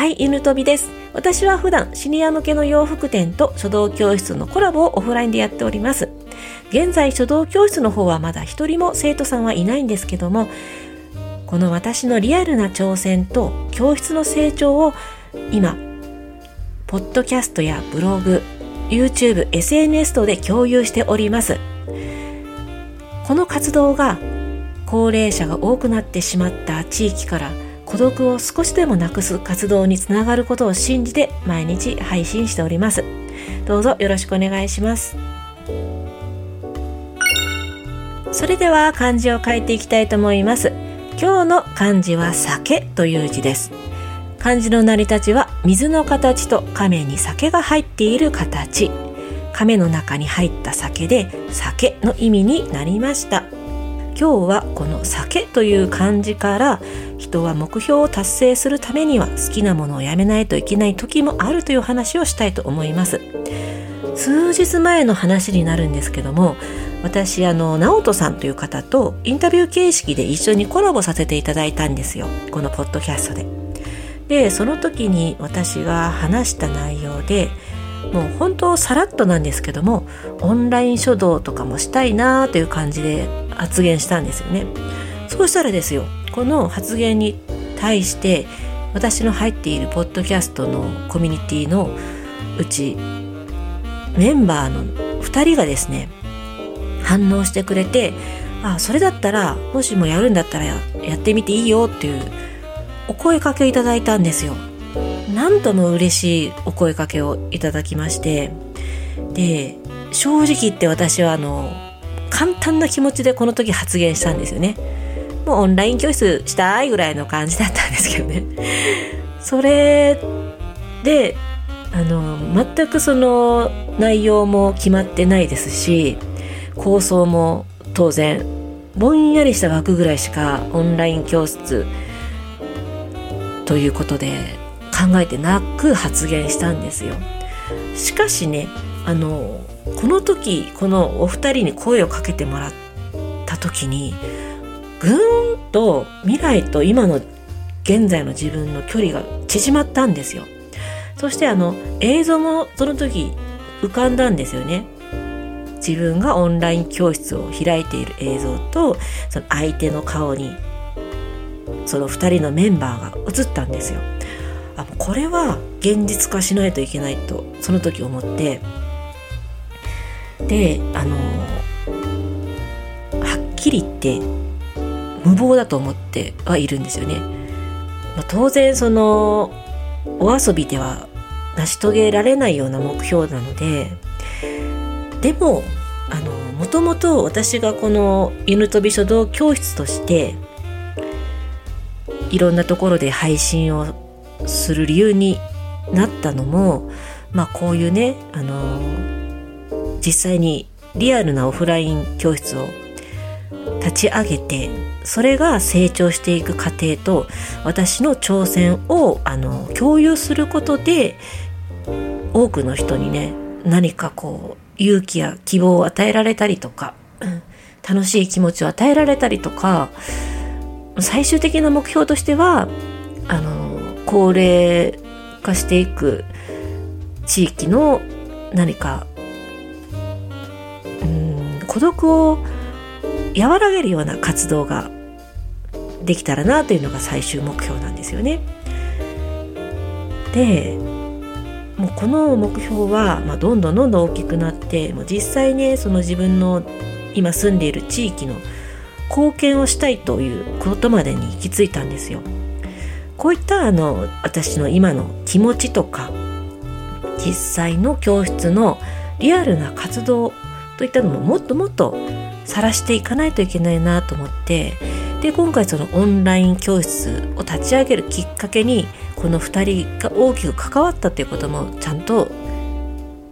はい、犬飛びです。私は普段シニア向けの洋服店と書道教室のコラボをオフラインでやっております。現在書道教室の方はまだ一人も生徒さんはいないんですけども、この私のリアルな挑戦と教室の成長を今、ポッドキャストやブログ、YouTube、SNS 等で共有しております。この活動が高齢者が多くなってしまった地域から孤独を少しでもなくす活動につながることを信じて毎日配信しております。どうぞよろしくお願いします。それでは漢字を書いていきたいと思います。今日の漢字は酒という字です。漢字の成り立ちは水の形と亀に酒が入っている形。亀の中に入った酒で酒の意味になりました。今日はこの酒という漢字から人は目標を達成するためには好きなものをやめないといけない時もあるという話をしたいと思います。数日前の話になるんですけども私あの直人さんという方とインタビュー形式で一緒にコラボさせていただいたんですよ。このポッドキャストで。でその時に私が話した内容でもう本当さらっとなんですけどもオンライン書道とかもしたいなという感じで発言したんですよね。そうしたらですよこの発言に対して私の入っているポッドキャストのコミュニティのうちメンバーの2人がですね反応してくれてあそれだったらもしもやるんだったらやってみていいよっていうお声かけいただいたんですよ。何とも嬉しいお声かけをいただきまして。で正直言って私はあの簡単な気持ちでこの時発言したんですよね。もうオンライン教室したいぐらいの感じだったんですけどね。それであの全くその内容も決まってないですし構想も当然ぼんやりした枠ぐらいしかオンライン教室ということで考えてなく発言したんですよ。しかしねあのこの時このお二人に声をかけてもらった時にぐーんと未来と今の現在の自分の距離が縮まったんですよ。そしてあの映像もその時浮かんだんですよね。自分がオンライン教室を開いている映像とその相手の顔にその2人のメンバーが映ったんですよ。あこれは現実化しないといけないとその時思ってであのはっきり言って無謀だと思ってはいるんですよね。まあ、当然そのお遊びでは成し遂げられないような目標なのででもあのもともと私がこの犬飛び書道教室としていろんなところで配信をする理由になったのも、まあ、こういうね、あの実際にリアルなオフライン教室を立ち上げてそれが成長していく過程と私の挑戦をあの共有することで多くの人にね何かこう勇気や希望を与えられたりとか楽しい気持ちを与えられたりとか最終的な目標としてはあの高齢化していく地域の何かうん孤独を和らげるような活動ができたらなというのが最終目標なんですよね。でもうこの目標は、まあ、どんどんどんどん大きくなってもう実際ねその自分の今住んでいる地域の貢献をしたいということまでに行き着いたんですよ。こういったあの私の今の気持ちとか実際の教室のリアルな活動といったのももっともっと晒していかないといけないなと思ってで今回そのオンライン教室を立ち上げるきっかけにこの2人が大きく関わったということもちゃんと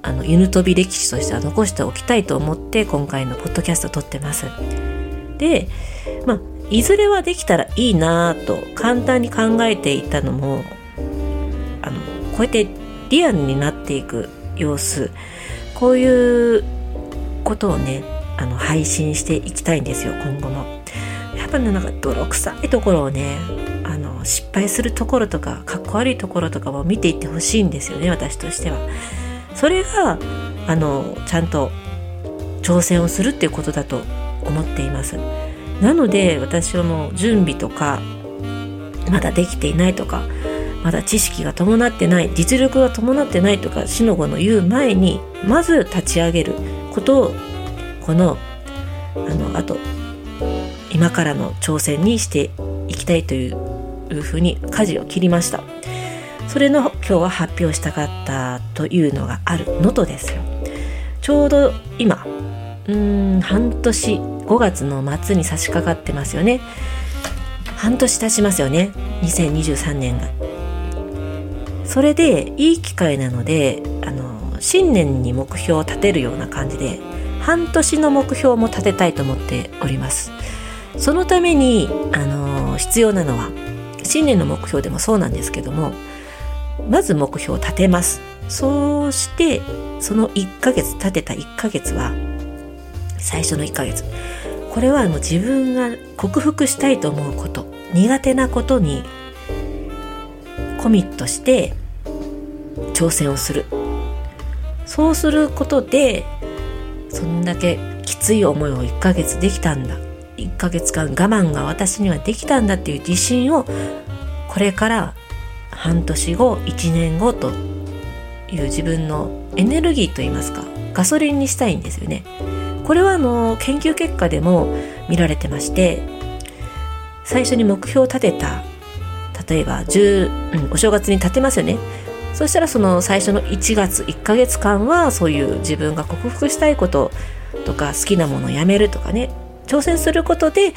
あの犬飛び歴史としては残しておきたいと思って今回のポッドキャストを撮ってます。で、まあ、いずれはできたらいいなと簡単に考えていたのもあのこうやってリアルになっていく様子こういうことをねあの配信していきたいんですよ今後も。やっぱねなんか泥臭いところをねあの失敗するところとかかっこ悪いところとかも見ていってほしいんですよね私としては。それがあのちゃんと挑戦をするっていうことだと思っています。なので私はもう準備とかまだできていないとかまだ知識が伴ってない実力が伴ってないとか死の子の言う前にまず立ち上げることをこのあのあと今からの挑戦にしていきたいというふうに舵を切りました。それの今日は発表したかったというのがあるのとですよ。ちょうど今うん半年5月の末に差し掛かってますよね。半年経ちますよね。2023年が。それでいい機会なのであの新年に目標を立てるような感じで半年の目標も立てたいと思っております。そのためにあの必要なのは新年の目標でもそうなんですけどもまず目標を立てます。そうしてその1ヶ月立てた1ヶ月は最初の1ヶ月。これはあの自分が克服したいと思うこと。苦手なことにコミットして挑戦をする。そうすることでそんだけきつい思いを1ヶ月できたんだ。1ヶ月間我慢が私にはできたんだっていう自信をこれから半年後1年後という自分のエネルギーといいますかガソリンにしたいんですよね。これはあの研究結果でも見られてまして最初に目標を立てた例えば10、うん、お正月に立てますよね。そしたらその最初の1月1ヶ月間はそういう自分が克服したいこととか好きなものをやめるとかね。挑戦することで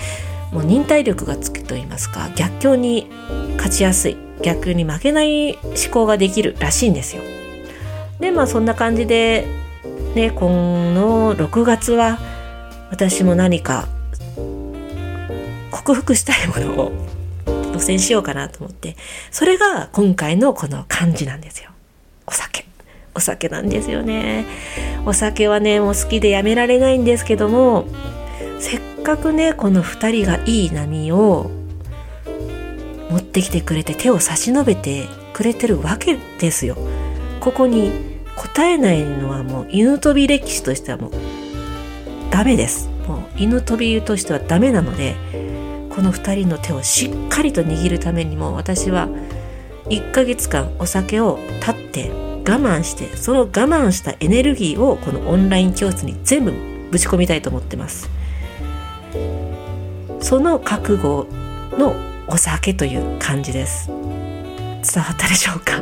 もう忍耐力がつくと言いますか逆境に勝ちやすい。逆に負けない思考ができるらしいんですよ。でまあそんな感じでね今の6月は私も何か克服したいものを挑戦しようかなと思ってそれが今回のこの漢字なんですよ。お酒。お酒なんですよね。お酒はねもう好きでやめられないんですけどもせっかくねこの2人がいい波を持ってきてくれて手を差し伸べてくれてるわけですよ。ここに答えないのはもう犬飛び歴史としてはもうダメです。もう犬飛びとしてはダメなのでこの2人の手をしっかりと握るためにも私は1ヶ月間お酒を断って我慢してその我慢したエネルギーをこのオンライン教室に全部ぶち込みたいと思ってます。その覚悟のお酒という感じです伝わったでしょうか？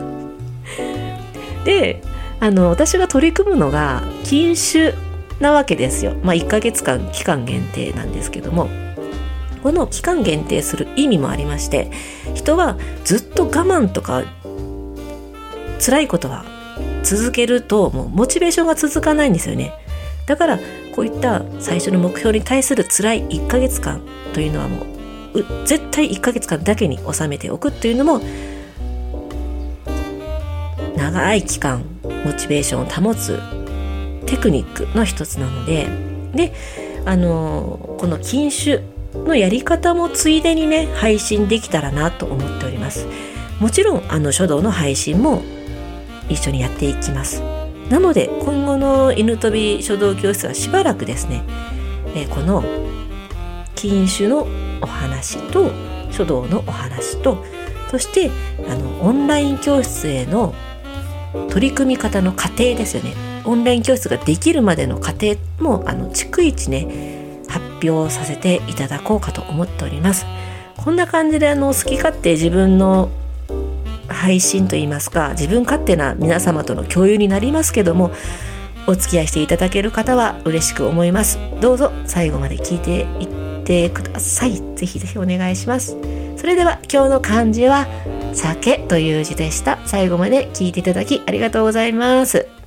であの私が取り組むのが禁酒なわけですよ。まあ1ヶ月間期間限定なんですけども。この期間限定する意味もありまして人はずっと我慢とか辛いことは続けるともうモチベーションが続かないんですよね。だからこういった最初の目標に対する辛い1ヶ月間というのはもう絶対1ヶ月間だけに収めておくというのも長い期間モチベーションを保つテクニックの一つなのでであのこの禁酒のやり方もついでにね配信できたらなと思っております。もちろんあの書道の配信も一緒にやっていきます。なので今後の犬飛び書道教室はしばらくですね、え、この禁酒のお話と書道のお話とそしてあのオンライン教室への取り組み方の過程ですよね。オンライン教室ができるまでの過程もあの逐一ね発表させていただこうかと思っております。こんな感じであの好き勝手自分の配信といいますか自分勝手な皆様との共有になりますけどもお付き合いしていただける方は嬉しく思います。どうぞ最後まで聞いていってください。ぜひぜひお願いします。それでは今日の漢字は酒という字でした。最後まで聞いていただきありがとうございます。